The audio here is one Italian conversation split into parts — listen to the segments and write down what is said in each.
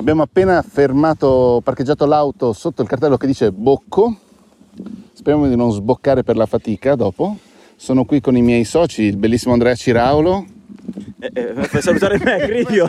Abbiamo appena fermato, parcheggiato l'auto sotto il cartello che dice Bocco. Speriamo di non sboccare per la fatica dopo. Sono qui con i miei soci, il bellissimo Andrea Ciraulo. Eh, eh, fai salutare me, Grivio.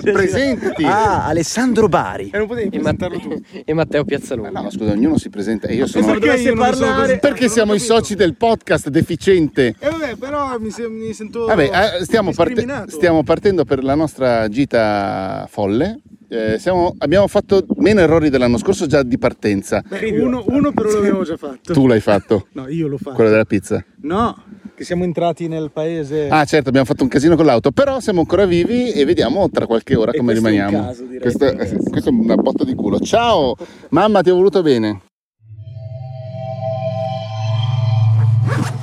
Presentati! Ah, Alessandro Bari. E non potevi E, presentarlo tu. e Matteo Piazzalunga. Ah, no, scusa, ognuno si presenta. E io sono... Pensavo dovessi io parlare. Perché siamo i soci del podcast deficiente. E vabbè, però mi, se- mi sento Vabbè, eh, stiamo, parte- stiamo partendo per la nostra gita folle. Eh, siamo- abbiamo fatto meno errori dell'anno scorso già di partenza. Beh, uno, uno però l'avevo già fatto. Tu l'hai fatto, No, io l'ho fatto. quello della pizza. No, che siamo entrati nel paese. Ah, certo, abbiamo fatto un casino con l'auto, però siamo ancora vivi e vediamo tra qualche ora E come questo è un rimaniamo. caso, direi, questo, adesso. questo è una botta di culo. Ciao, mamma, ti ho voluto bene.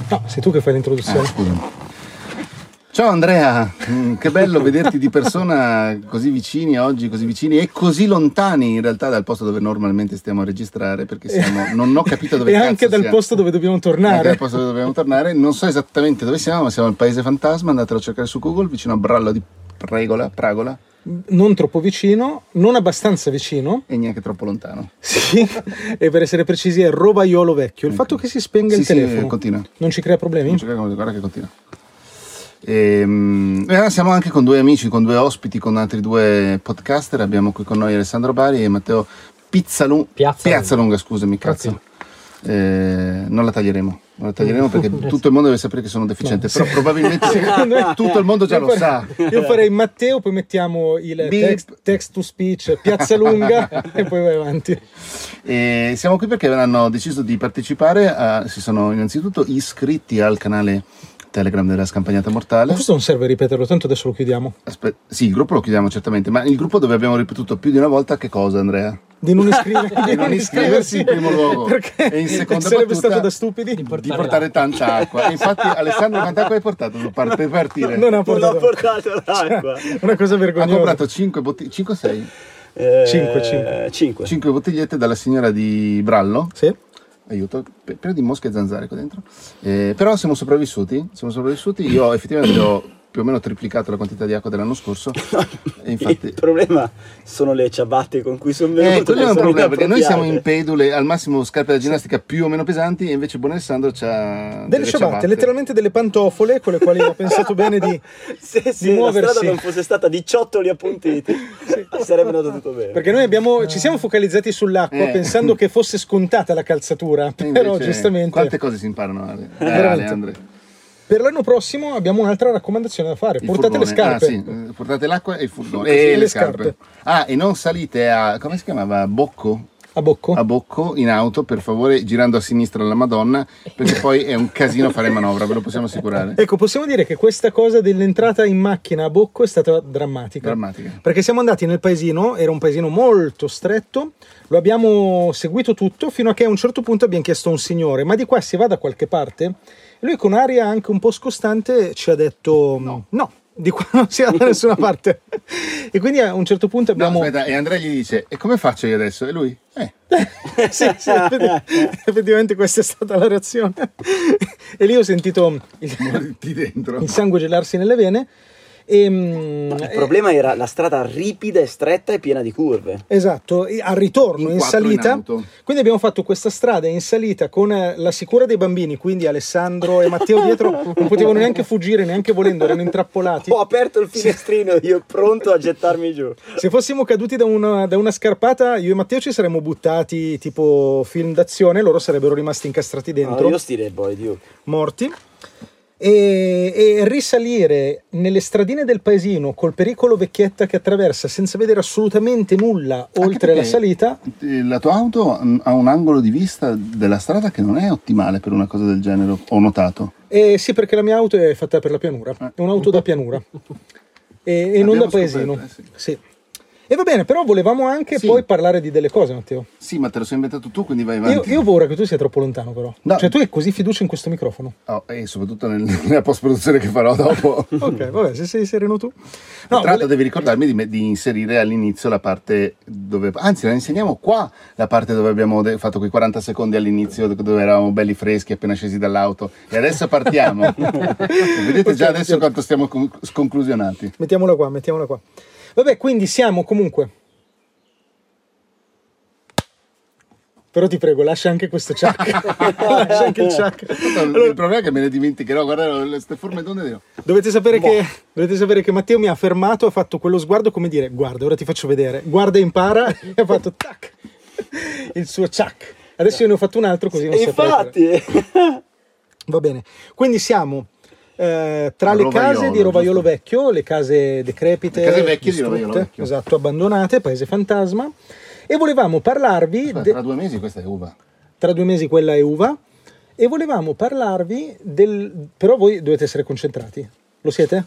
No, sei tu che fai l'introduzione. Ah. Ciao Andrea, Mm, che bello vederti di persona così vicini oggi, così vicini e così lontani in realtà dal posto dove normalmente stiamo a registrare perché siamo, non ho capito dove e cazzo anche dal siamo. posto dove dobbiamo Anche tornare. dal posto dove dobbiamo tornare, non so esattamente dove siamo, ma siamo al paese fantasma, andatelo a cercare su Google, vicino a Brallo di Pregola, Pragola Non troppo vicino, non abbastanza vicino. e neanche troppo lontano. Sì, e per essere precisi è Rovaiolo Vecchio. Il fatto che si spenga Sì, il sì, telefono continua. non ci crea problemi? Non c'è che- guarda che continua. Ehm, e, siamo anche con due amici, con due ospiti, con altri due podcaster. Abbiamo qui con noi Alessandro Bari e Matteo Pizzalunga. Piazzalunga. Piazzalunga, scusami, cazzo. Eh, non la taglieremo, non la taglieremo perché tutto il mondo deve sapere che sono deficiente, però probabilmente Secondo me- tutto il mondo già lo sa. Io farei Matteo, poi mettiamo il text, text to speech, piazza lunga e poi vai avanti. E siamo qui perché hanno deciso di partecipare, a- si sono innanzitutto iscritti al canale Telegram della Scampagnata Mortale. Questo non serve ripeterlo, tanto adesso lo chiudiamo. Aspe- sì, il gruppo lo chiudiamo certamente, ma il gruppo dove abbiamo ripetuto più di una volta che cosa, Andrea? Di non, iscriversi, Di non iscriversi in primo luogo. perché E in seconda sarebbe battuta- stato da stupidi. Di Di portare tanta acqua. E infatti, Alessandro, quanta acqua hai portato per per partire? Non ha Non ho portato portato l'acqua. una cosa Ha vergognosa. comprato 5 bottiglie, 5 o 6? Eh, Cinque, cinque. cinque. 5 bottigliette dalla signora di Brallo. Sì. Aiuto, pieno di mosche e zanzare qua dentro. Eh, però siamo sopravvissuti. Siamo sopravvissuti. Io effettivamente ho più o meno triplicato la quantità di acqua dell'anno scorso. E infatti. Il problema sono le ciabatte con cui sono Eh, venuto. quello è un che sono problema perché noi siamo in pedule, al massimo scarpe da ginnastica più o meno pesanti, e invece buon Alessandro c'ha Delle ciabatte, letteralmente delle pantofole con le quali ho pensato bene di... Se, se la muoversi. strada non fosse stata di ciottoli appuntiti, sarebbe andato tutto bene. Perché noi abbiamo, ci siamo focalizzati sull'acqua Eh. pensando che fosse scontata la calzatura, però invece, giustamente Quante cose si imparano, Ale? Eh. Ale, Andre. Per l'anno prossimo abbiamo un'altra raccomandazione da fare. Il Portate le furgone. scarpe. Ah, sì, eh, portate l'acqua e il furgone. Sì, E le le scarpe. scarpe. Ah, e non salite a, come si chiamava? Bocco? A bocco. A Bocco in auto, per favore, girando a sinistra alla Madonna, perché poi è un casino fare manovra, ve lo possiamo assicurare. Ecco, possiamo dire che questa cosa dell'entrata in macchina a Bocco è stata drammatica. Drammatica. Perché siamo andati nel paesino, era un paesino molto stretto, lo abbiamo seguito tutto fino a che a un certo punto abbiamo chiesto a un signore, ma di qua si va da qualche parte? E lui con aria anche un po' scostante ci ha detto no. Di qua non si va da nessuna parte. e quindi a un certo punto No, abbiamo... aspetta, e Andrea gli dice, e come faccio io adesso? E lui, eh, sì, sì, effetti- effettivamente questa è stata la reazione. e lì ho sentito il, il sangue gelarsi nelle vene. E, mm, Il problema era la strada ripida e stretta e piena di curve. Esatto, e al ritorno In in, in salita. auto. quindi abbiamo fatto questa strada in salita con eh, la sicura dei bambini, quindi Alessandro e Matteo dietro non potevano neanche fuggire, neanche volendo, erano intrappolati. Ho aperto il finestrino io pronto a gettarmi giù. Se fossimo caduti da una, da una scarpata, io e Matteo ci saremmo buttati tipo film d'azione, loro sarebbero rimasti incastrati dentro, No, io stirei Boy Duke. morti. E, e risalire nelle stradine del paesino col pericolo vecchietta che attraversa senza vedere assolutamente nulla oltre la salita, La tua auto ha un angolo di vista della strada che non è ottimale per una cosa del genere, ho notato. Eh, sì, perché la mia auto è fatta per la pianura, è un'auto da pianura e, e non da paesino. scoperto, eh, sì. E va bene, però volevamo anche Sì. poi parlare di delle cose, Matteo. Sì, ma te lo sei inventato tu, quindi vai Io, avanti. io ho paura che tu sia troppo lontano, però. No. Cioè, tu hai così fiducia in questo microfono. Oh, e soprattutto nel- nella post-produzione che farò dopo. Ok, vabbè, se sei sereno tu. Tra No, l'altro vole- devi ricordarmi di, di inserire all'inizio la parte dove... Anzi, la insegniamo qua, la parte dove abbiamo de- fatto quei 40 secondi all'inizio, dove eravamo belli freschi, appena scesi dall'auto. E adesso partiamo. Vedete già Ok, adesso mettiamo- quanto stiamo con- sconclusionati. mettiamola qua, mettiamola qua. Vabbè, quindi siamo comunque. Però ti prego, lascia anche questo chuck. lascia anche il chuck. Allora, il problema è che me ne dimenticherò. Guarda queste forme d'onde. Io. Dovete sapere, boh. che, dovete sapere che Matteo mi ha fermato, ha fatto quello sguardo come dire: Guarda, ora ti faccio vedere. Guarda, e impara. e ha fatto tac. Il suo chuck. Adesso io ne ho fatto un altro così non Infatti. Va bene. Quindi siamo eh, tra le case di Rovaiolo giusto? Vecchio, le case decrepite, Le case vecchie di Rovaiolo Vecchio. esatto, abbandonate, paese fantasma. E volevamo parlarvi, Beh, de- Tra due mesi questa è uva. tra due mesi quella è uva, e volevamo parlarvi del... però voi dovete essere concentrati. Lo siete?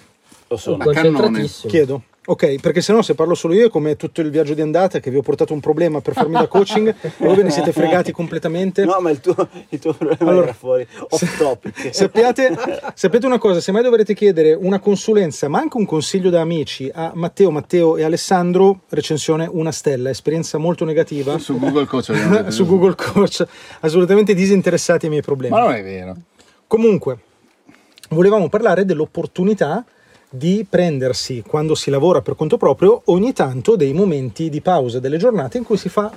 lo sono. Concentratissimo. Chiedo. Ok, perché sennò se parlo solo io è come tutto il viaggio di andata che vi ho portato un problema per farmi da coaching e voi ve ne siete fregati completamente. No, ma il tuo, il tuo problema Allora, era fuori. Off topic. Sappiate, sappiate una cosa, se mai dovrete chiedere una consulenza, ma anche un consiglio da amici a Matteo, Matteo e Alessandro, recensione una stella, esperienza molto negativa Su Google Coach su Google Coach, assolutamente disinteressati ai miei problemi. Ma non è vero. Comunque, volevamo parlare dell'opportunità di prendersi, quando si lavora per conto proprio, ogni tanto dei momenti di pausa delle giornate in cui si fa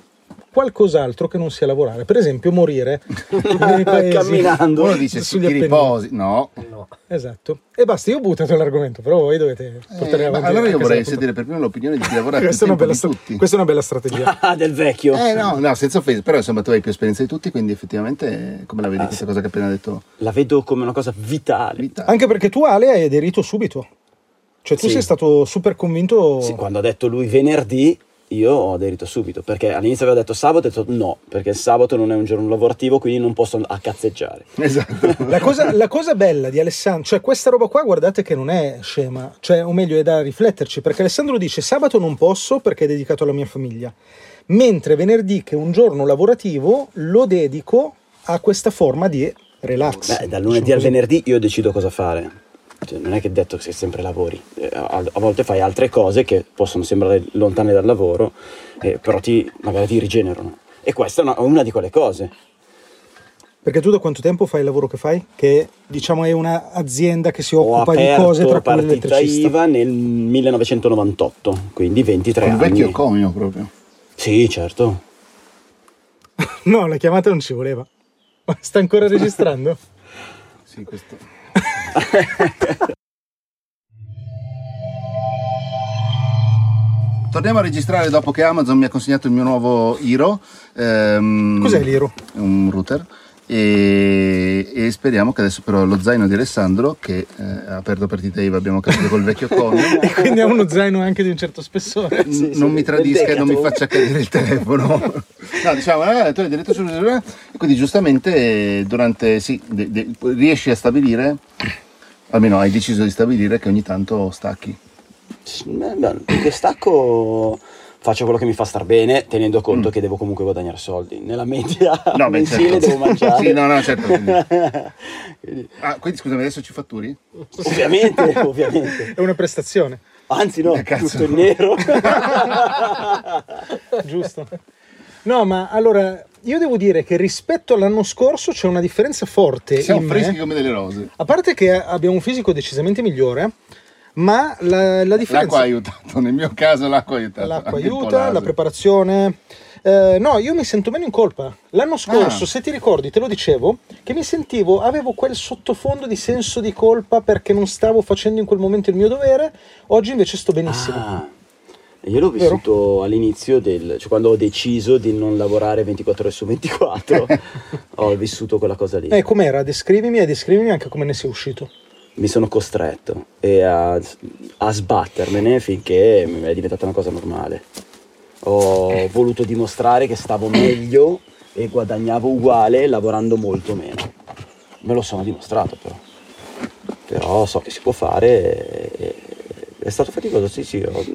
qualcos'altro che non sia lavorare. Per esempio, morire nei paesi. Camminando. Uno dice Appennini. riposi. No. No. Esatto. E basta, io ho buttato l'argomento, però voi dovete portare Eh, avanti. allora io vorrei sentire per prima l'opinione di chi lavora più Questa è, una tempo bella di stra- tutti. questa è una bella strategia. Ah, del vecchio. Eh no, no, senza offesa, però insomma tu hai più esperienza di tutti, quindi effettivamente come la vedi questa cosa che hai appena detto? La vedo come una cosa vitale. Vita. Anche perché tu, Ale, hai aderito subito. Cioè, tu Sì. sei stato super convinto. Sì, quando ha detto lui venerdì, io ho aderito subito. Perché all'inizio aveva detto sabato, ho detto no, perché il sabato non è un giorno lavorativo, quindi non posso a cazzeggiare. Esatto. La cosa, la cosa bella di Alessandro, cioè questa roba qua, guardate che non è scema, cioè, o meglio, è da rifletterci, perché Alessandro dice sabato non posso perché è dedicato alla mia famiglia, mentre venerdì, che è un giorno lavorativo, lo dedico a questa forma di relax. Beh, dal lunedì diciamo al venerdì io decido cosa fare. Cioè, non è che è detto che sempre lavori, Eh, a, a volte fai altre cose che possono sembrare lontane dal lavoro, eh, però ti, magari ti rigenerano. E questa è una, una di quelle cose. Perché tu da quanto tempo fai il lavoro che fai? Che diciamo è un'azienda che si occupa di cose tra cui l'elettricista. IVA nel 1998, quindi 23 Un anni. vecchio conio proprio. Sì, certo. No, la chiamata non ci voleva. Ma sta ancora registrando? Sì, questo. Torniamo a registrare dopo che Amazon mi ha consegnato il mio nuovo Hero. ehm, Cos'è l'Hero? È un router. E, e speriamo che adesso però lo zaino di Alessandro, che eh, ha aperto partita IVA, abbiamo capito col vecchio conio, E quindi ha uno zaino anche di un certo spessore. n- Sì, sì, non mi del tradisca e non mi faccia cadere il telefono. no, diciamo, eh, tu hai diretto su e quindi giustamente eh, durante sì, de- de- riesci a stabilire, almeno hai deciso di stabilire che ogni tanto stacchi. Che stacco faccio quello che mi fa star bene, tenendo conto che devo comunque guadagnare soldi. Nella media Mm. No, mensile certo. devo mangiare. Sì, no, no, certo. Quindi, Quindi, ah, quindi scusami, adesso ci fatturi? ovviamente, ovviamente. È una prestazione, Anzi no, Eh, cazzo. tutto in nero. giusto? No, ma allora io devo dire che rispetto all'anno scorso c'è una differenza forte Siamo me. freschi come delle rose. A parte che abbiamo un fisico decisamente migliore, ma la, la differenza... L'acqua ha aiutato, nel mio caso l'acqua ha aiutato. L'acqua aiuta, la preparazione. Eh, no, io mi sento meno in colpa. L'anno scorso, Ah. se ti ricordi, te lo dicevo, che mi sentivo, avevo quel sottofondo di senso di colpa perché non stavo facendo in quel momento il mio dovere. Oggi invece sto benissimo. Ah, io l'ho vissuto all'inizio del, cioè quando ho deciso di non lavorare 24 ore su 24, ho vissuto quella cosa lì. Eh, com'era? Descrivimi e descrivimi anche come ne sei uscito. Mi sono costretto e a, a sbattermene finché mi è diventata una cosa normale. Ho voluto dimostrare che stavo meglio e guadagnavo uguale lavorando molto meno. Me lo sono dimostrato però. Però so che si può fare e- è stato faticoso, sì sì, ho-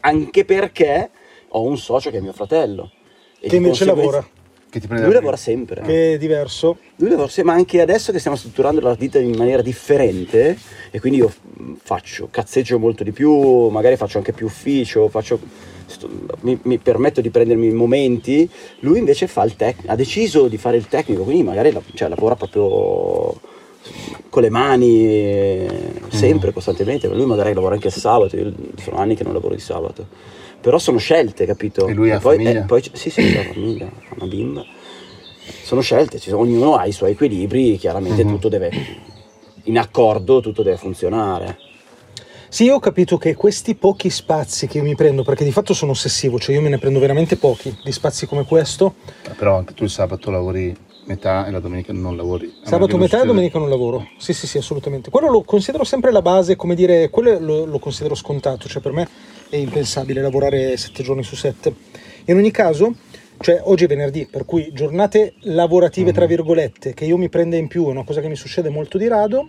anche perché ho un socio che è mio fratello. E Che invece lavora, Che ti prende Lui la lavora sempre. che è diverso. Lui lavora sempre, ma anche adesso che stiamo strutturando la vita in maniera differente e quindi io faccio, cazzeggio molto di più, magari faccio anche più ufficio, faccio, sto- mi, mi permetto di prendermi momenti, lui invece fa il tec- ha deciso di fare il tecnico, quindi magari la- cioè, lavora proprio con le mani eh, sempre, costantemente, lui magari lavora anche il sabato, io sono anni che non lavoro di sabato. Però sono scelte, capito? E lui ha poi, famiglia? eh, poi sì, sì, ha famiglia, ha una bimba. Sono scelte, ci sono- ognuno ha i suoi equilibri, chiaramente Mhm. tutto deve, in accordo, tutto deve funzionare. Sì, io ho capito che questi pochi spazi che mi prendo, perché di fatto sono ossessivo, cioè io me ne prendo veramente pochi di spazi come questo. Però anche tu il sabato lavori metà e la domenica non lavori. Sabato metà e domenica non lavoro. Sì, sì, sì, assolutamente. Quello lo considero sempre la base, come dire, quello lo, lo considero scontato, cioè per me è impensabile lavorare sette giorni su sette. In ogni caso, cioè oggi è venerdì, per cui giornate lavorative, tra virgolette, che io mi prenda in più è una cosa che mi succede molto di rado,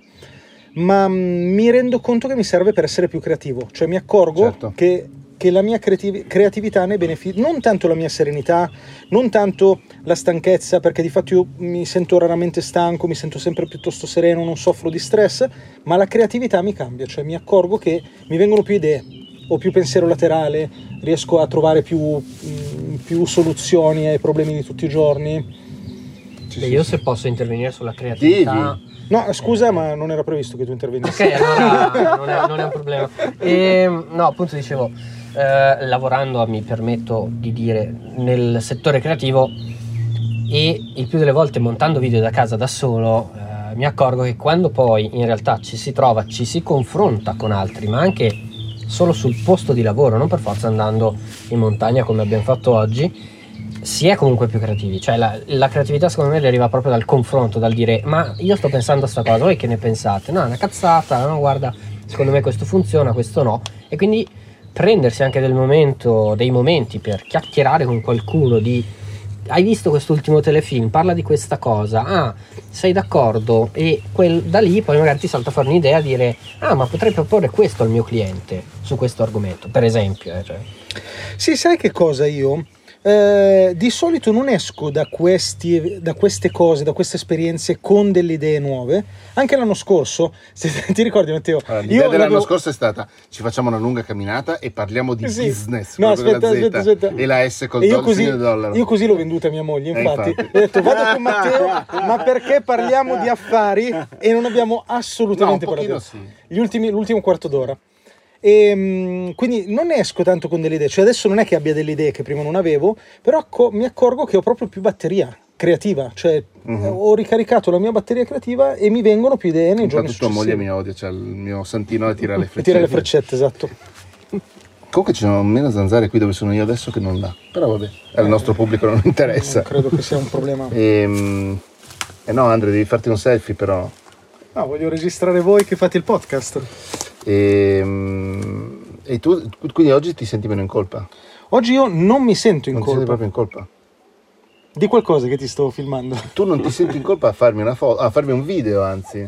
ma mm, mi rendo conto che mi serve per essere più creativo, cioè mi accorgo Certo. che, che la mia creativ- creatività ne beneficia, non tanto la mia serenità, non tanto la stanchezza, perché di fatto io mi sento raramente stanco, mi sento sempre piuttosto sereno, non soffro di stress, ma la creatività mi cambia, cioè mi accorgo che mi vengono più idee, ho più pensiero laterale, riesco a trovare più, mm, più soluzioni ai problemi di tutti i giorni. Sì, Beh, sì, io sì. se posso intervenire sulla creatività. Devi. No, scusa, ma non era previsto che tu intervenissi. Ok, allora non è, non è un problema. E, no, appunto dicevo, eh, lavorando mi permetto di dire nel settore creativo e il più delle volte montando video da casa da solo, eh, mi accorgo che quando poi in realtà ci si trova, ci si confronta con altri, ma anche solo sul posto di lavoro, non per forza andando in montagna come abbiamo fatto oggi, si è comunque più creativi, cioè la, la creatività secondo me deriva proprio dal confronto, dal dire ma io sto pensando a sta cosa, voi che ne pensate? No, è una cazzata, no, guarda, secondo me questo funziona, questo no, e quindi prendersi anche del momento, dei momenti per chiacchierare con qualcuno di hai visto quest'ultimo telefilm, parla di questa cosa, ah, sei d'accordo? E quel- da lì poi magari ti salta fuori un'idea a dire, ah, ma potrei proporre questo al mio cliente su questo argomento, per esempio. eh, cioè. Sì, sai che cosa io? Eh, di solito non esco da, questi, da queste cose, da queste esperienze con delle idee nuove. Anche l'anno scorso, se ti ricordi Matteo, Allora, l'idea dell'anno l'avevo- scorso è stata ci facciamo una lunga camminata e parliamo di Sì. business No, aspetta, aspetta, aspetta. e la S col io così, dollaro. io così l'ho venduta a mia moglie, Eh, infatti. infatti. Ho detto vado con Matteo, ma perché parliamo di affari e non abbiamo no, assolutamente pochino parlato. sì. Gli ultimi- l'ultimo quarto d'ora. E, mm, quindi non esco tanto con delle idee, cioè adesso non è che abbia delle idee che prima non avevo, però acco- mi accorgo che ho proprio più batteria creativa, cioè Mhm. ho ricaricato la mia batteria creativa e mi vengono più idee nei giorni Infatti tua moglie successivi. mi odia, c'è il mio santino da tirare le E freccette. tira le freccette, esatto. Comunque ci sono meno zanzare qui dove sono io adesso che non là. Però vabbè, al nostro pubblico non interessa. Non credo che sia un problema. Ehm, eh no, Andre, devi farti un selfie però. No, voglio registrare voi che fate il podcast. Ehm, E, tu, quindi oggi ti senti meno in colpa? Oggi io non mi sento in non ti senti colpa proprio in colpa? di qualcosa che ti sto filmando. Tu non ti senti in colpa a farmi una foto, a farmi un video anzi.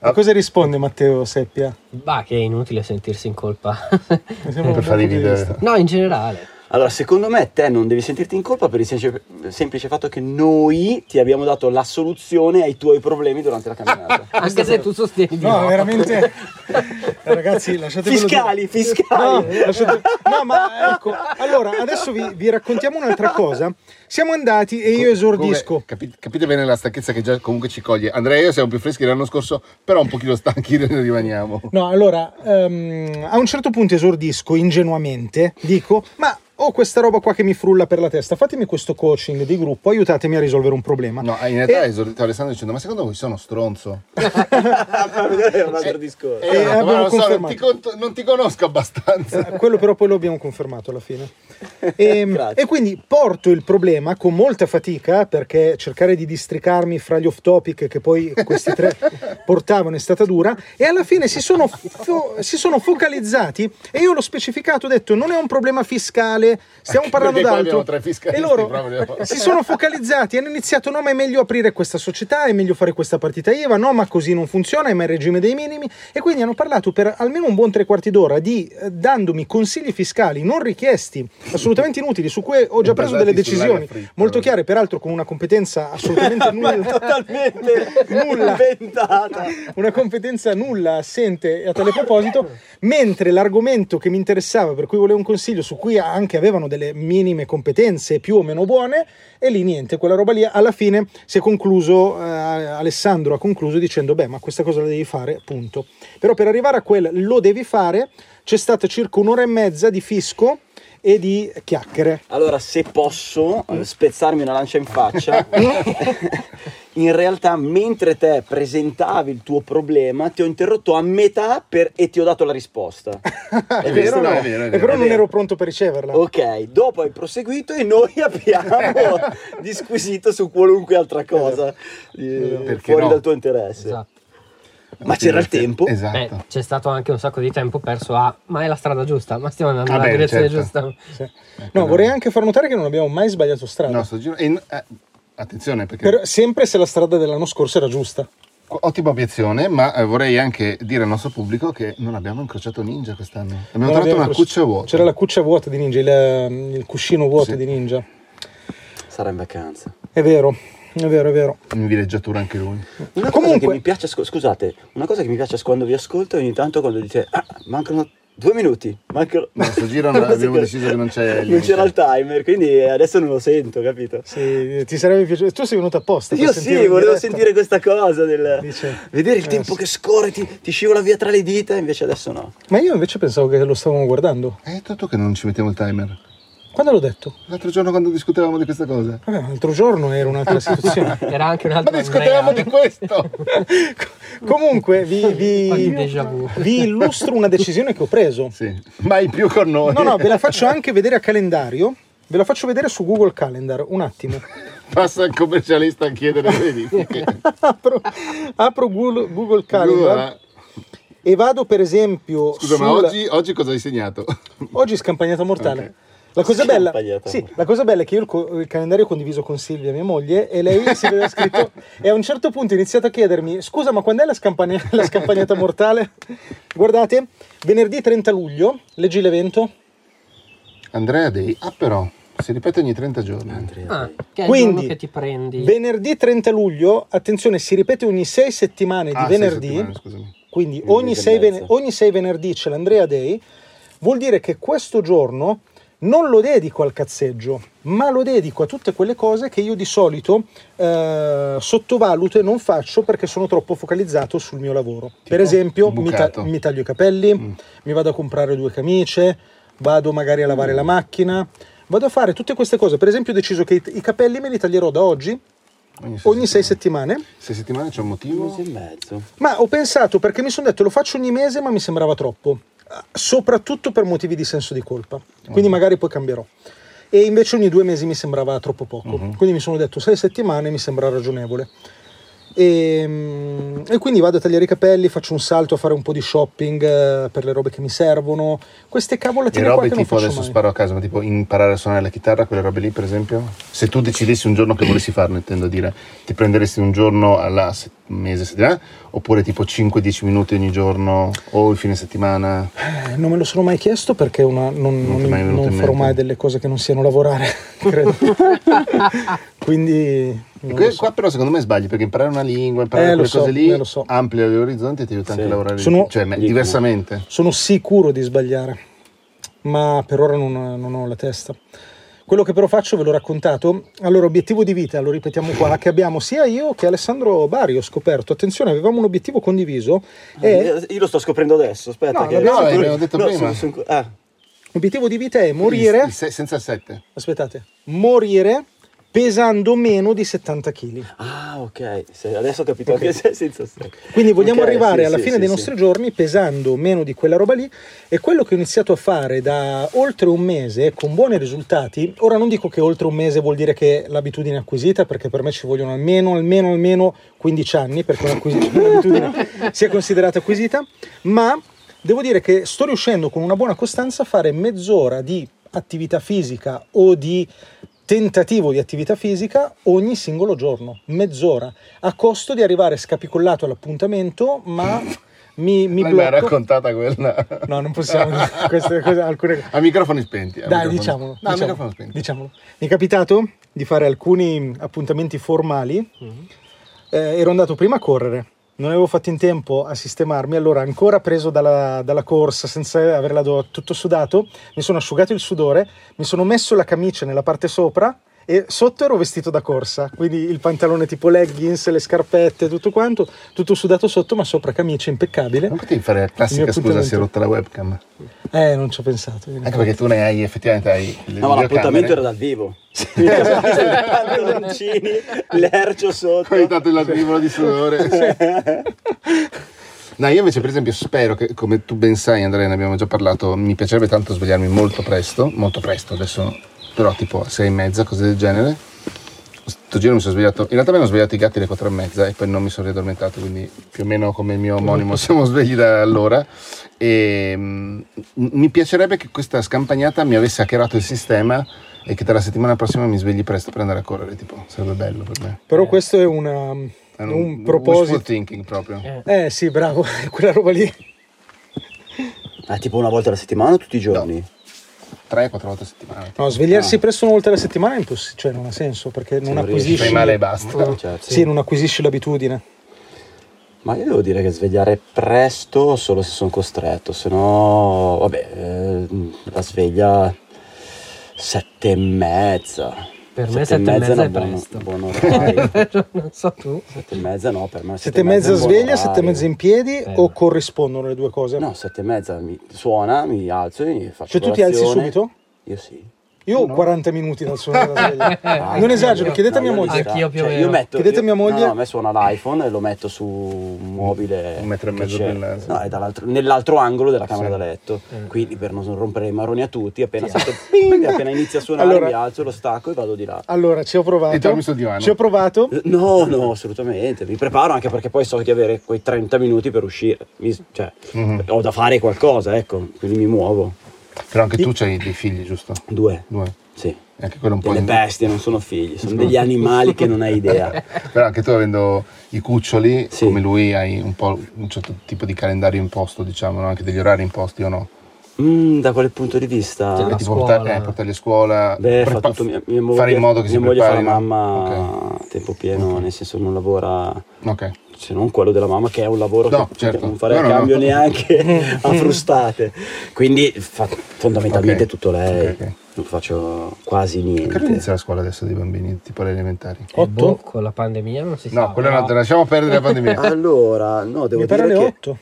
A cosa risponde Matteo Seppia? Bah, che è inutile sentirsi in colpa. Per fare i video. no, in generale. Allora, secondo me te non devi sentirti in colpa per il semplice, semplice fatto che noi ti abbiamo dato la soluzione ai tuoi problemi durante la camminata. Anche se tu sostieni no. No, veramente. Eh, Ragazzi, lasciatemelo fiscali, dire. fiscali. No, lasciate- no, ma ecco, allora adesso vi, vi raccontiamo un'altra cosa. Siamo andati e io esordisco. Comunque, capi- capite bene la stanchezza che già comunque ci coglie. Andrea e io siamo più freschi dell'anno scorso, però un pochino stanchi ne rimaniamo. No, allora, ehm, a un certo punto esordisco ingenuamente, dico, ma ho questa roba qua che mi frulla per la testa, fatemi questo coaching di gruppo, aiutatemi a risolvere un problema. No, in realtà E- è esordito Alessandro dicendo, ma secondo voi sono stronzo? è un altro discorso. E io ho detto, abbiamo "Ma non, so, non, ti conto- non ti conosco abbastanza. Eh, quello però poi lo abbiamo confermato alla fine. E, Grazie. e quindi porto il problema con molta fatica perché cercare di districarmi fra gli off topic che poi questi tre portavano è stata dura e alla fine si sono, fo- si sono focalizzati e io l'ho specificato, ho detto non è un problema fiscale, stiamo parlando d'altro. E loro proprio. si sono focalizzati, hanno iniziato no ma è meglio aprire questa società, è meglio fare questa partita IVA, no ma così non funziona, è ma il regime dei minimi e quindi hanno parlato per almeno un buon tre quarti d'ora di eh, dandomi consigli fiscali non richiesti, assolutamente inutili, su cui ho già preso delle decisioni fritta, molto chiare, peraltro con una competenza assolutamente nulla. Totalmente Nulla. inventata. una competenza nulla, assente a tale proposito, mentre l'argomento che mi interessava, per cui volevo un consiglio, su cui anche avevano delle minime competenze più o meno buone, e lì niente, quella roba lì alla fine si è concluso, eh, Alessandro ha concluso dicendo, beh, ma questa cosa la devi fare, punto. Però per arrivare a quel lo devi fare, c'è stata circa un'ora e mezza di fisco e di chiacchiere. Allora, se posso eh, spezzarmi una lancia in faccia, in realtà mentre te presentavi il tuo problema, ti ho interrotto a metà per- e ti ho dato la risposta. È vero, no, è vero, è E vero. però È non vero. ero pronto per riceverla. Ok, dopo hai proseguito e noi abbiamo disquisito su qualunque altra cosa eh, Perché fuori no? dal tuo interesse. Esatto. Ma c'era il tempo. Esatto. Beh, c'è stato anche un sacco di tempo perso a ma è la strada giusta, ma stiamo andando Ah, nella beh, direzione certo. giusta. Sì. No, vorrei anche far notare che non abbiamo mai sbagliato strada. No, sto giro- e in- eh, attenzione perché Per- sempre se la strada dell'anno scorso era giusta. ottima obiezione, ma eh, vorrei anche dire al nostro pubblico che non abbiamo incrociato Ninja quest'anno. Abbiamo Non trovato abbiamo una incroci- cuccia vuota. C'era la cuccia vuota di Ninja, il, il cuscino vuoto Sì. di Ninja. Sarà in vacanza. È vero, è vero, è vero. in villeggiatura anche lui. Una cosa Comunque- che mi piace, scu- scusate, una cosa che mi piace quando vi ascolto è ogni tanto quando dite, ah, mancano due minuti, mancano... No, sto giro non- abbiamo deciso che non c'è Non c'era il timer, quindi adesso non lo sento, capito? Sì, ti sarebbe piaciuto. Tu sei venuto apposta. Io sì, volevo diretta. sentire questa cosa del Dice, vedere il eh, tempo sì. che scorre, ti, ti scivola via tra le dita, invece adesso no. Ma io invece pensavo che lo stavamo guardando. Hai detto tu che non ci mettiamo il timer? Quando l'ho detto? L'altro giorno quando discutevamo di questa cosa. Vabbè, ma l'altro giorno era un'altra situazione. Era anche un Ma discutevamo Andrea. di questo! Comunque, vi, vi- vi illustro una decisione che ho preso. sì, mai più con noi. No, no, ve la faccio anche vedere a calendario. Ve la faccio vedere su Google Calendar. Un attimo. Passa il commercialista a chiedere le verifiche. apro, apro Google, Google Calendar e vado per esempio Scusa, ma sul- oggi, oggi cosa hai segnato? Oggi scampagnata mortale. Ok. La cosa, bella, sì, la cosa bella è che io il, co- il calendario ho condiviso con Silvia, mia moglie, e lei si aveva scritto e a un certo punto ha iniziato a chiedermi scusa ma quando è la, scampane- la scampagnata mortale? Guardate, venerdì 30 luglio, leggi l'evento, Andrea Day. Ah, però, si ripete ogni 30 giorni. Andrea, Ah, che è il Quindi, giorno che ti prendi. venerdì 30 luglio, attenzione, si ripete ogni 6 settimane di Ah, sei venerdì, settimane, scusami. quindi ogni mese e 6, mezzo. ogni sei venerdì c'è l'Andrea Day, vuol dire che questo giorno non lo dedico al cazzeggio, ma lo dedico a tutte quelle cose che io di solito eh, sottovaluto e non faccio perché sono troppo focalizzato sul mio lavoro. per esempio, mi, ta- mi taglio i capelli, Mm. mi vado a comprare due camicie, vado magari a lavare la macchina, vado a fare tutte queste cose. Per esempio, ho deciso che i, i capelli me li taglierò da oggi, Ogni sei, ogni sei settimane. Sei settimane c'è un Un motivo? mese e mezzo. Ma ho pensato perché mi sono detto lo faccio ogni mese, ma mi sembrava troppo, soprattutto per motivi di senso di colpa. Quindi magari poi cambierò. E invece ogni due mesi mi sembrava troppo poco. Quindi mi sono detto sei settimane mi sembra ragionevole. E, mm, e quindi vado a tagliare i capelli, faccio un salto a fare un po' di shopping eh, per le robe che mi servono. Queste cavolate qua robe tipo, adesso mai. sparo a caso, ma tipo imparare a suonare la chitarra, quelle robe lì per esempio? Se tu decidessi un giorno che volessi farlo, intendo dire, ti prenderesti un giorno alla se- mese, settimana, oppure tipo 5-10 minuti ogni giorno o il fine settimana? Eh, non me lo sono mai chiesto perché una- non, Non non- mai non farò mente? mai delle cose che non siano lavorare, credo. quindi... non Que- so. Qua però secondo me sbagli perché imparare una lingua, imparare Eh, lo quelle so, cose lì eh, lo so. amplia gli orizzonti e ti aiuta Sì. anche a lavorare Sono- cioè, diversamente. Sono sicuro di sbagliare, ma per ora non, non ho la testa. Quello che però faccio ve l'ho raccontato. Allora, obiettivo di vita, lo ripetiamo qua, che abbiamo sia io che Alessandro Bari, ho scoperto. Attenzione, avevamo un obiettivo condiviso e Eh, Io lo sto scoprendo adesso, aspetta. No, che... l'abbiamo- No, l'abbiamo detto No, prima. sono- sono- ah, l'obiettivo di vita è Il- morire, il se- senza il 7. aspettate, morire pesando meno di 70 kg. ah, ok. Adesso ho capito anche se senza se. Quindi vogliamo Ok, arrivare sì, alla sì, fine sì, dei nostri giorni pesando meno di quella roba lì e quello che ho iniziato a fare da oltre un mese con buoni risultati, ora non dico che oltre un mese vuol dire che l'abitudine è acquisita perché per me ci vogliono almeno, almeno, almeno 15 anni perché un'abitudine sia considerata acquisita, ma devo dire che sto riuscendo con una buona costanza a fare mezz'ora di attività fisica o di tentativo di attività fisica ogni singolo giorno, mezz'ora, a costo di arrivare scapicollato all'appuntamento, ma mi, mi mai blocco. raccontata quella? No, non possiamo queste cose, alcune A microfoni spenti. a Dai, microfoni- diciamolo. No, a diciamolo, microfoni spenti. diciamolo. Mi è capitato di fare alcuni appuntamenti formali. Eh, ero andato prima a correre, non avevo fatto in tempo a sistemarmi, allora ancora preso dalla, dalla corsa senza averla tutto sudato, mi sono asciugato il sudore, mi sono messo la camicia nella parte sopra e sotto ero vestito da corsa, quindi il pantalone tipo leggings, le scarpette, tutto quanto, tutto sudato sotto, ma sopra camicia impeccabile. Non potevi fare la classica scusa si è rotta la webcam. Eh, non ci ho pensato. Anche perché tu ne hai effettivamente hai le No, ma l'appuntamento era dal vivo. Mi ha messo i pantaloncini, l'ercio sotto. Hai dato il lacrimo di sudore. No, io invece per esempio spero che, come tu ben sai Andrea, ne abbiamo già parlato, mi piacerebbe tanto svegliarmi molto presto, molto presto, adesso però tipo a sei e mezza, cose del genere. Sto giro mi sono svegliato, in realtà mi hanno svegliato i gatti alle quattro e mezza e poi non mi sono riaddormentato, quindi più o meno come il mio omonimo siamo svegli da allora. E mm, mi piacerebbe che questa scampagnata mi avesse hackerato il sistema e che dalla settimana prossima mi svegli presto per andare a correre, tipo, sarebbe bello per me. Però questo è una, È un, wishful proposito. thinking proprio. Eh. Eh sì, bravo, quella roba lì. Ah, tipo una volta alla settimana o tutti i giorni? 3-4 volte a settimana. No, svegliarsi presto una volta alla settimana è impossibile, cioè non ha senso perché non non acquisisci... Fai male e basta. Certo. Sì, non acquisisci l'abitudine. Ma io devo dire che svegliare presto solo se sono costretto, se no, vabbè, eh, la sveglia sette e mezza. Per me sette e mezza una è buon- presto. buon orario. non so tu. sette e mezza no, per me Sette e mezza buon sveglia, sette e mezza in piedi Eh. o corrispondono le due cose? No, sette e mezza mi suona, mi alzo e mi faccio Cioè tu ti alzi subito? Io sì. Io ho 40 minuti dal suonare la sveglia. Ah, non esagero, io- chiedete a no, mia moglie. Anch'io più o Cioè, meno. io metto, Chiedete a mia moglie. No, no, a me suona l'iPhone e lo metto su un mobile. Un metro e mezzo c'è- più in là, sì. No, è dall'altro- nell'altro angolo della camera Sì. da letto. Quindi per non rompere i maroni a tutti, appena sento ping, appena inizia a suonare, Allora- mi alzo, lo stacco e vado di là. Allora, ci ho provato. E dormi sul divano. Ci ho provato. No, no, assolutamente. Mi preparo anche perché poi so di avere quei 30 minuti per uscire. Mi- cioè, Mhm. ho da fare qualcosa, ecco, quindi mi muovo. Però anche tu hai dei figli, giusto? Due, Due. sì. E anche quello un po' Delle in- bestie, non sono figli, sono degli animali che non hai idea. Però anche tu avendo i cuccioli, Sì. come lui, hai un po' un certo tipo di calendario imposto, diciamo, no? anche degli orari imposti o no? Mm, da quale punto di vista? Cioè, A tipo scuola. portar- eh, portarli a scuola, Beh, fa prepa- tutto mia, mia moglie, fare in modo che mia si moglie fa la preparino. mamma a tempo pieno, nel senso non lavora, Ok. Se non quello della mamma che è un lavoro No, che certo. non farei No, a no, cambio no. neanche a frustate. Quindi fa fondamentalmente Ok. tutto lei, Ok, ok. non faccio quasi Che niente. inizia la scuola adesso dei bambini, tipo le elementari? E Otto? boh, con la pandemia non si sa. No, quello però- no, te lasciamo perdere la pandemia. Allora, no, devo Mi dire alle che 8.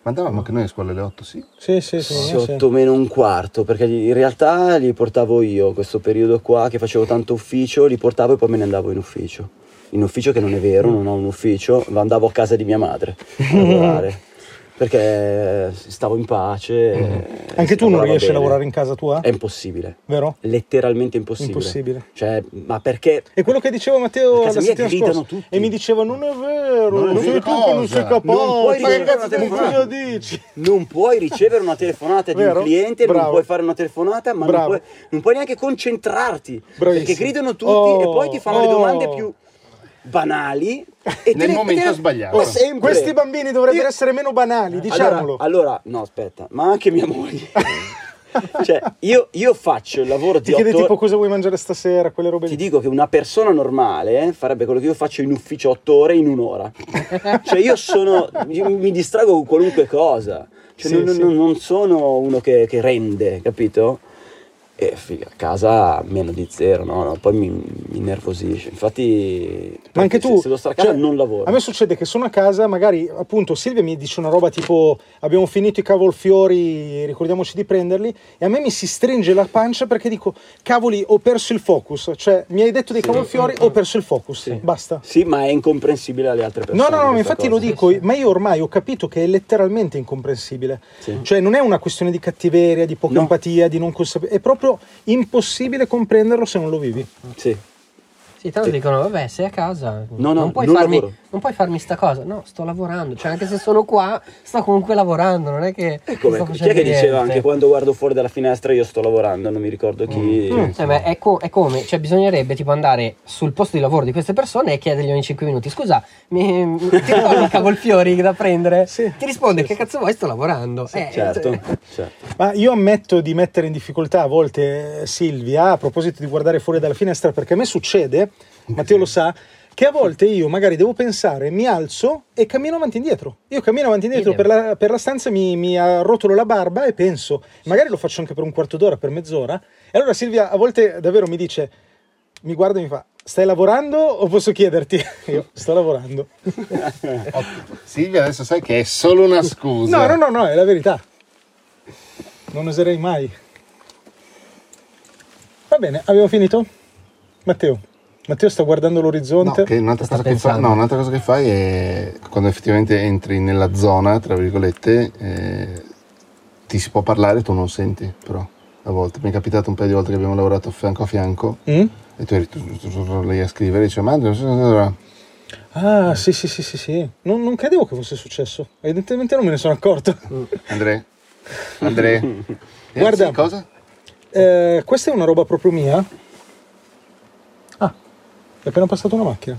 Ma andavamo anche noi a scuola alle 8, sì. Sì, sì, sì. sì, no, sì. 8 meno un quarto, perché in realtà li portavo io, questo periodo qua che facevo tanto ufficio, li portavo e poi me ne andavo in ufficio. In ufficio che non è vero, non ho un ufficio, ma andavo a casa di mia madre a lavorare. Perché stavo in pace. Mm. Anche si tu non riesci a bene. lavorare in casa tua? È impossibile, Vero? letteralmente impossibile. Impossibile. Cioè, ma perché E quello che diceva Matteo A la settimana scorsa tutti. e mi diceva non è vero, Non non sei tu che non sei capace. Non puoi ricevere una telefonata. dici? non puoi ricevere una telefonata di un cliente, non Bravo. puoi fare una telefonata, ma non puoi, non puoi neanche concentrarti. Bravissimo. Perché gridano tutti Oh, e poi ti fanno le oh. domande più banali. E Nel momento te- sbagliato. Ma sempre. Questi bambini dovrebbero Io- essere meno banali, diciamolo. Allora, allora, no, aspetta, ma anche mia moglie. cioè, io, io faccio il lavoro Ti di chiede otto tipo cosa vuoi mangiare stasera, quelle robe Ti lì. dico che una persona normale eh, farebbe quello che io faccio in ufficio otto ore in un'ora. cioè io sono, io mi distrago con qualunque cosa. Cioè, Sì, non, sì. non- non sono uno che, che rende, capito? E figa, a casa meno di zero, no? no, poi mi, mi innervosisce. Infatti, Ma anche se- tu, se, devo stare a casa cioè, non lavoro. A me succede che sono a casa, magari appunto Silvia mi dice una roba tipo abbiamo finito i cavolfiori, ricordiamoci di prenderli, e a me mi si stringe la pancia perché dico cavoli, ho perso il focus, cioè mi hai detto dei cavolfiori, ho perso il focus, basta. Sì, ma è incomprensibile alle altre persone. No, no, no, infatti cosa. lo dico, ma io ormai ho capito che è letteralmente incomprensibile. Sì. Cioè non è una questione di cattiveria, di poca No. empatia, di non consapevolezza, è proprio impossibile comprenderlo se non lo vivi. Sì. Sì, tanto dicono, vabbè, sei a casa. No, no, non, puoi non farmi, lavoro. non puoi farmi sta cosa. No, sto lavorando. Cioè, anche se sono qua, sto comunque lavorando. Non è che. Come, sto chi è che diceva niente. anche quando guardo fuori dalla finestra io sto lavorando, non mi ricordo chi. Eh, ma è, co- è come, cioè bisognerebbe tipo andare sul posto di lavoro di queste persone e chiedergli ogni 5 minuti, scusa, mi, mi- ti ricordi i cavolfiori da prendere? Sì. Ti risponde, che cazzo vuoi, sto lavorando. Eh, Certo, cioè- certo. Ma io ammetto di mettere in difficoltà a volte eh, Silvia a proposito di guardare fuori dalla finestra perché a me succede, Matteo lo sa, che a volte io magari devo pensare, mi alzo e cammino avanti e indietro. Io cammino avanti e indietro per la, per la stanza, mi, mi arrotolo la barba e penso, magari lo faccio anche per un quarto d'ora, per mezz'ora. E allora Silvia a volte davvero mi dice, mi guarda e mi fa: Stai lavorando o posso chiederti? Io sto lavorando. Silvia adesso sai che è solo una scusa. No, no, no, no, è la verità. Non oserei mai. Va bene, avevo finito? Matteo. Matteo sta guardando No, l'orizzonte. che un'altra, cosa che fa- no, un'altra cosa che fai è quando effettivamente entri nella zona, tra virgolette, eh, ti si può parlare, tu non senti, però a volte. Mi è capitato un paio di volte che abbiamo lavorato fianco a fianco Mm? e tu eri tu, tu- tu- tu- lì a scrivere e dice ma non Ah, sì, sì, sì, sì, sì. Non, non credevo che fosse successo. Evidentemente non me ne sono accorto. Andrea? Andrea? Eh, Guarda. sì, cosa? Eh, questa è una roba proprio mia. È appena passata una macchina.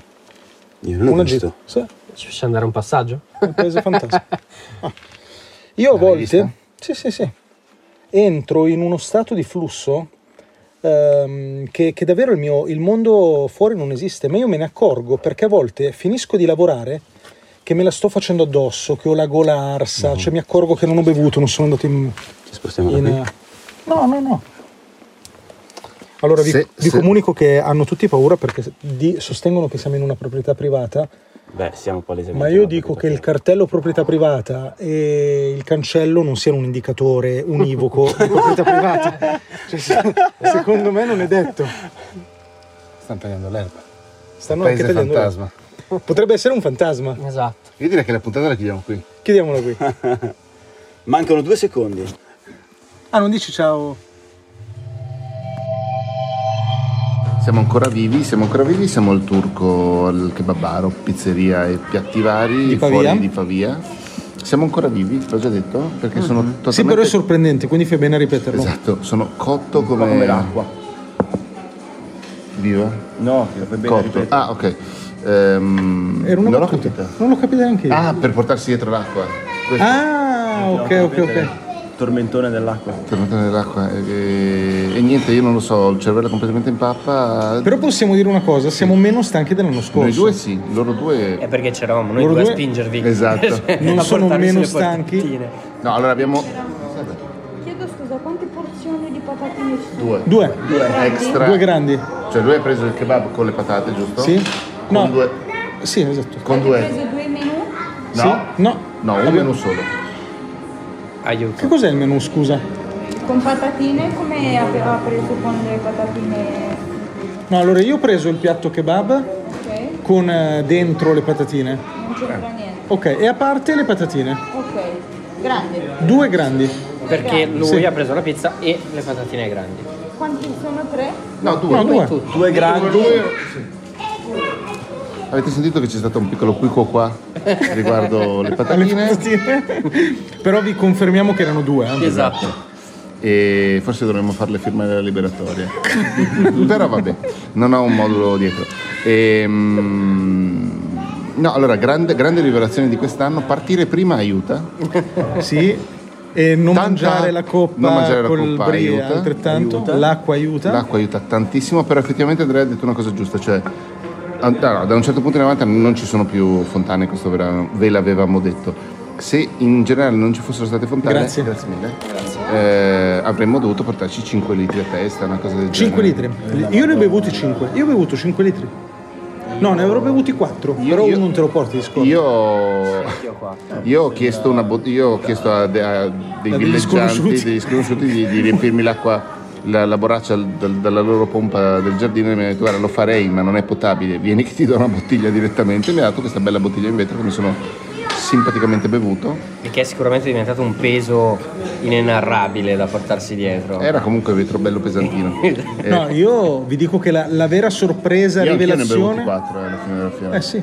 Io non una visto. Sì, Ci facciamo andare un passaggio? un paese fantastico. Ah. Io a volte, sì, sì, sì, entro in uno stato di flusso ehm, che, che davvero il, mio, il mondo fuori non esiste, ma io me ne accorgo perché a volte finisco di lavorare che me la sto facendo addosso, che ho la gola arsa, cioè mi accorgo che non ho bevuto, non sono andato in... Ci spostiamo da in qui. no, no, no. Allora vi, Se- vi se- comunico che hanno tutti paura perché di- sostengono che siamo in una proprietà privata Beh, siamo palesemente. ma io dico che il cartello proprietà privata e il cancello non siano un indicatore univoco di proprietà privata. Cioè, se- secondo me non è detto. Stanno tagliando l'erba. Stanno anche tagliando. fantasma. Potrebbe essere un fantasma. Esatto. Io direi che la puntata la chiudiamo qui. Chiediamolo qui. Mancano due secondi. Ah, non dici ciao. Siamo ancora vivi, siamo ancora vivi, siamo al turco, al kebabaro, pizzeria e piatti vari Di Pavia? fuori di Pavia. Siamo ancora vivi, l'ho già detto, perché sono totalmente... Sì, però è sorprendente, quindi fai bene a ripeterlo. Esatto, sono cotto come... come l'acqua. Viva? No, che fai bene Cotto. Ah, ok. Ehm, Era una non l'ho capita. Non l'ho capita neanche io. Ah, per portarsi dietro l'acqua. Questo. Ah, ok, ok, ok. Tormentone dell'acqua. Per portare nell'acqua. E, e niente, io non lo so, il cervello completamente in pappa. Però possiamo dire una cosa, siamo meno stanchi dell'anno scorso. Noi due sì, loro due... È perché c'eravamo noi Loro due a due- spingervi. Esatto. Non A sono meno stanchi. portine. No, allora abbiamo Chiedo scusa, quante porzioni di patatine ci sono? due. Due. Extra. Due grandi. Cioè lui ha preso il kebab con le patate, giusto? Sì? Con No. due. Sì, esatto. Con Avete due. preso due menù? No? Sì? No. No, un menù solo. Aiuto. Che cos'è il menù, scusa? Con patatine come aveva preso con le patatine? No, allora io ho preso il piatto kebab Ok? con eh, dentro le patatine. Non c'entra niente. Ok, e a parte le patatine. Ok, grande. Due grandi. Perché lui Sì. ha preso la pizza e le patatine grandi. Quanti sono tre? No, due. No, due. Tutti. Due grandi. Avete sentito che c'è stato un piccolo quico qua riguardo le patatine? Però vi confermiamo che erano due. eh. Esatto. E forse dovremmo farle firmare la liberatoria. Però vabbè, non ho un modulo dietro. Ehm, no, allora, grande, grande rivelazione di quest'anno, partire prima aiuta. Sì. E non Tanta- mangiare la coppa non mangiare la col coppa brie aiuta. altrettanto. Aiuta. L'acqua aiuta. L'acqua aiuta tantissimo, però effettivamente Andrea ha detto una cosa giusta, cioè no, da un certo punto in avanti non ci sono più fontane, questo ve, la- ve l'avevamo detto. Se in generale non ci fossero state fontane, Grazie. mille, eh, avremmo dovuto portarci 5 litri a testa, una cosa del 5 genere. litri. Io ne ho bevuti 5. Io ho bevuto 5 litri. No, ne avrò bevuti 4. Io- però io- uno non te lo porti di scorta. Io, io ho chiesto, una bot- io ho chiesto a, de- a dei A degli villeggianti, sconosciuti. degli sconosciuti di, di riempirmi l'acqua, la, la borraccia dal- dalla loro pompa del giardino e mi ha detto guarda lo farei ma non è potabile, vieni che ti do una bottiglia direttamente. Mi ha dato questa bella bottiglia in vetro che mi sono simpaticamente bevuto. E che è sicuramente diventato un peso inenarrabile da portarsi dietro. Era comunque vetro bello pesantino. Eh, No, io vi dico che la, la vera sorpresa, io anch'io ne ho bevuti rivelazione. 4 alla fine della fiera. Eh sì.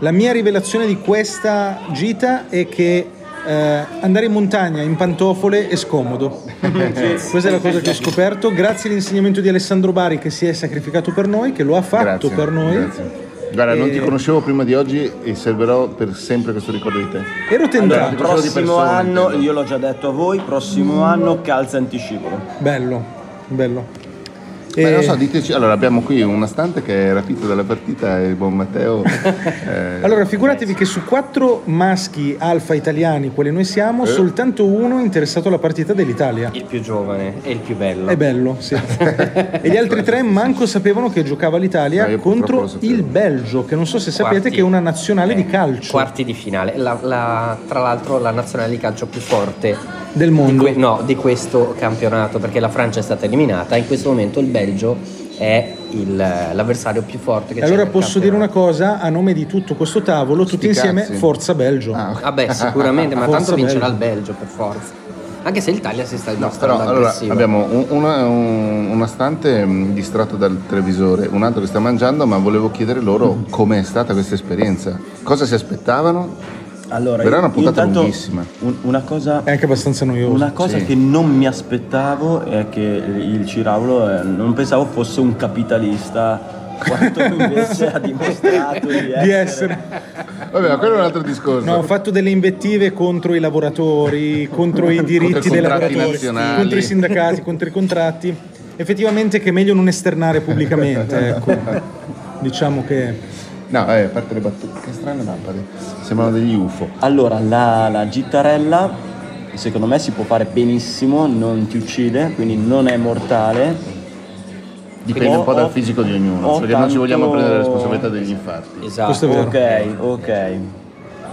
La mia rivelazione di questa gita è che eh, andare in montagna in pantofole è scomodo. Questa è la cosa che ho scoperto. Grazie all'insegnamento di Alessandro Bari che si è sacrificato per noi, che lo ha fatto Grazie, per noi. grazie. Guarda, non E- ti conoscevo prima di oggi e servirò per sempre questo ricordo di te. Ero Allora, tentato. Persone, prossimo anno, intendo. io l'ho già detto a voi, prossimo anno calza anticipolo. Bello, bello. E- Beh, non so, diteci, allora abbiamo qui una stante che è rapito dalla partita e il buon Matteo. eh, Allora, figuratevi che su quattro maschi alfa italiani, quali noi siamo, soltanto uno è interessato alla partita dell'Italia. Il più giovane e il più bello. È bello, sì. e gli altri tre manco sapevano che giocava l'Italia No, purtroppo contro il Belgio, che non so se sapete Quarti. che è una nazionale di Eh, calcio Quarti di finale. La- la- tra l'altro la nazionale di calcio più forte del di, mondo. que- no, di questo campionato, perché la Francia è stata eliminata. In questo momento il Belgio è il- l'avversario più forte che E c'è. allora posso dire una cosa, a nome di tutto questo tavolo, tutti Sti insieme, cazzi. Forza Belgio. Ah. Vabbè, sicuramente, ma Forza tanto vincerà Belgio. il Belgio per forza. Anche se l'Italia si sta No, dimostrando però allora aggressiva. abbiamo un- una, un- una stante mh, distratto dal televisore, un altro che sta mangiando, ma volevo chiedere loro com'è stata questa esperienza. Cosa si aspettavano? Allora, Verrà una puntata intanto lunghissima. un- una cosa, È anche abbastanza noioso. una cosa Sì. che non mi aspettavo è che il Ciraulo eh, non pensavo fosse un capitalista quanto invece ha dimostrato di essere. Di essere. Vabbè, ma quello è un altro discorso. No, ho fatto delle invettive contro i lavoratori, contro i diritti Contro dei lavoratori, nazionali. contro i sindacati, contro i contratti. Effettivamente che è meglio non esternare pubblicamente, ecco. Diciamo che No, eh, a parte le battute, che strane lampade. Sembrano degli UFO. Allora, la, la gittarella secondo me si può fare benissimo, non ti uccide, quindi non è mortale. Dipende Ho- un po' dal ho- fisico di ognuno, perché non ci vogliamo tanto- prendere la responsabilità degli infarti. Esatto. Questo è vero. Ok, ok.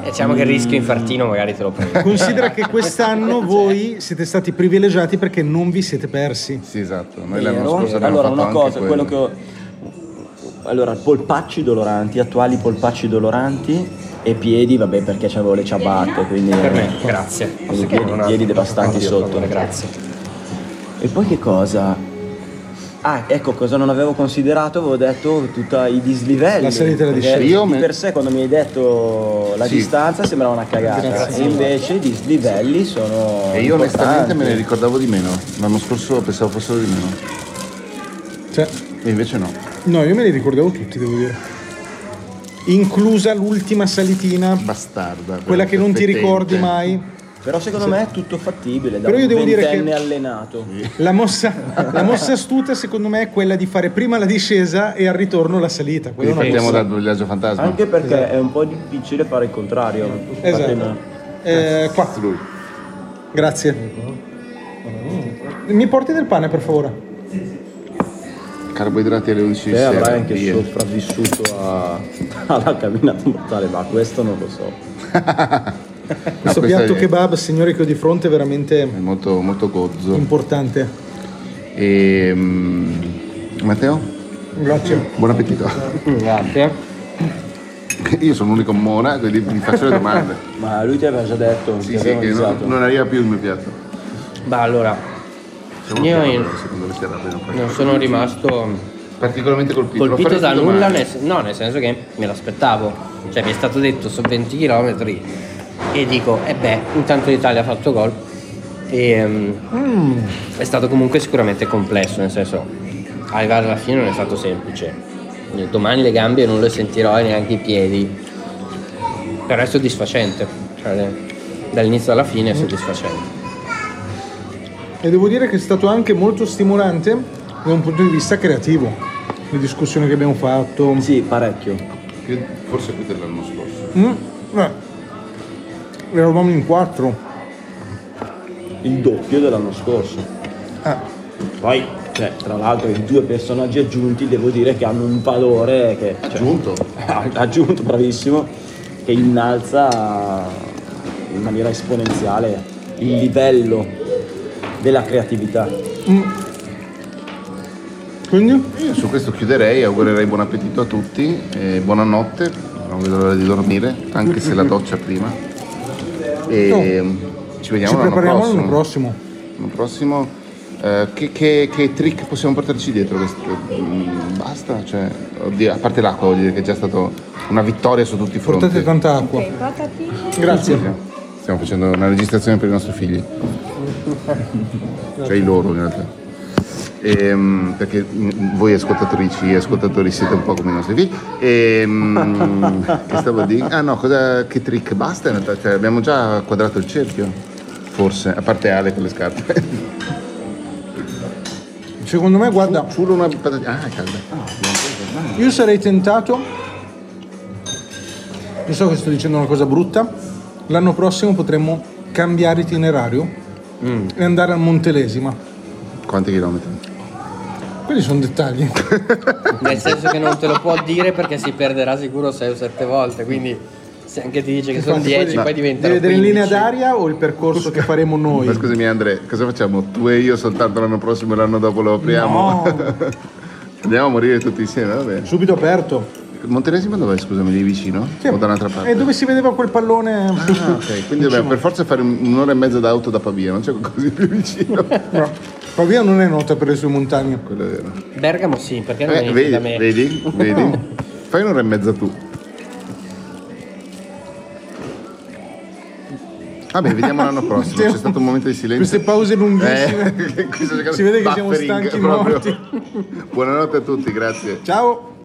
Diciamo che il rischio infartino magari te lo prendi. considera che quest'anno voi siete stati privilegiati perché non vi siete persi. Sì, esatto. Noi l'anno Vero? scorso abbiamo allora, fatto una anche cosa, quello che ho... Allora, polpacci doloranti, attuali polpacci doloranti e piedi, vabbè, perché avevo le ciabatte, quindi... Per me, grazie. Quindi piedi, piedi devastanti sotto. Grazie. E poi che cosa? Ah, ecco cosa non avevo considerato, avevo detto tutti i dislivelli. La salita e la discesa. Io di me- per sé quando mi hai detto la Sì. distanza sembrava una cagata. E invece i dislivelli sono. E io onestamente me ne importanti. ricordavo di meno. L'anno scorso pensavo fossero di meno. Cioè, E invece no. No, io me li ricordavo tutti, devo dire. Inclusa l'ultima salitina, Bastarda. quella che non ti ricordi mai. Però secondo me è tutto fattibile. Da Però io un devo dire che- allenato. La mossa, la mossa astuta secondo me è quella di fare prima la discesa e al ritorno la salita. Quindi partiamo dal villaggio fantasma. Anche perché è un po' difficile fare il contrario. Esatto. Eh, qua, Lui. grazie. Mi porti del pane per favore? Carboidrati alle 11 di Te sera. avrai anche via. sopravvissuto a- alla camminata mortale, ma questo non lo so. Questo questo piatto è- kebab, signori, che ho di fronte è veramente È molto, molto gozzo. importante. E, mm, Matteo, Grazie. buon appetito. Grazie. Io sono l'unico mona, quindi mi faccio le domande. Ma lui ti aveva già detto, Sì, sì, che non, non arriva più il mio piatto. Beh, allora, Io in- non sono rimasto particolarmente colpito. Colpito da nulla, nel, no, nel senso che me l'aspettavo. Cioè, mi è stato detto su 20 km e dico, e beh, intanto l'Italia ha fatto gol. E ehm, è stato comunque sicuramente complesso, nel senso, arrivare alla fine non è stato semplice. Domani le gambe non le sentirò e neanche i piedi. Però è soddisfacente. Cioè, dall'inizio alla fine è soddisfacente. E devo dire che è stato anche molto stimolante da un punto di vista creativo. Le discussioni che abbiamo fatto. Sì, parecchio. Io Forse più dell'anno scorso. Mm, eh. Eravamo in quattro. Il doppio dell'anno scorso. Ah, Poi, cioè, tra l'altro, i due personaggi aggiunti devo dire che hanno un valore che. cioè, Aggiunto? aggiunto, bravissimo, che innalza in maniera esponenziale il livello della creatività. quindi? Io su questo chiuderei, augurerei buon appetito a tutti, e buonanotte, non vedo l'ora di dormire, anche se la doccia prima. E ci vediamo Ci l'anno prepariamo prossimo. l'anno prossimo. L'anno prossimo, eh, che, che- che trick possiamo portarci dietro? Questo? Mm, Basta, cioè, oddio, a parte l'acqua, voglio dire che è già stata una vittoria su tutti i fronti. Portate tanta acqua. Ok, patatine. Grazie. Stiamo facendo una registrazione per i nostri figli. cioè i loro in realtà. Ehm, perché voi ascoltatrici e ascoltatori siete un po' come i nostri figli. Ehm, che stavo a dire? Ah no, cosa, che trick? Basta in realtà, cioè, abbiamo già quadrato il cerchio. Forse, a parte Ale con le scarpe. Secondo me, guarda, Solo una patatina. Ah, calda. io sarei tentato. Io so che sto dicendo una cosa brutta. L'anno prossimo potremmo cambiare itinerario e andare al Montelesima. Quanti chilometri? Quelli sono dettagli. Nel senso che non te lo può dire perché si perderà sicuro 6 o 7 volte, quindi se anche ti dice che sono Infatti, 10 poi poi diventano Devi vedere in linea 15. d'aria o il percorso che faremo noi? Ma scusami Andre, cosa facciamo? Tu e io soltanto l'anno prossimo e l'anno dopo lo apriamo? No, Andiamo a morire tutti insieme, va bene. subito aperto. Monteresimo dov'è, scusami, lì vicino? Sì. O da un'altra parte? E dove si vedeva quel pallone? Ah, ok, quindi dobbiamo per forza fare un- un'ora e mezza d'auto da Pavia, non c'è qualcosa di più vicino. No. Pavia non è nota per le sue montagne. Quello è vero. Bergamo sì, perché non Eh, vieni vedi, da me. vedi, vedi? Fai un'ora e mezza tu. Vabbè, vediamo l'anno prossimo. C'è stato un momento di silenzio. Queste pause lunghissime. Eh, Si vede che siamo stanchi proprio. morti. Buonanotte a tutti, grazie. Ciao.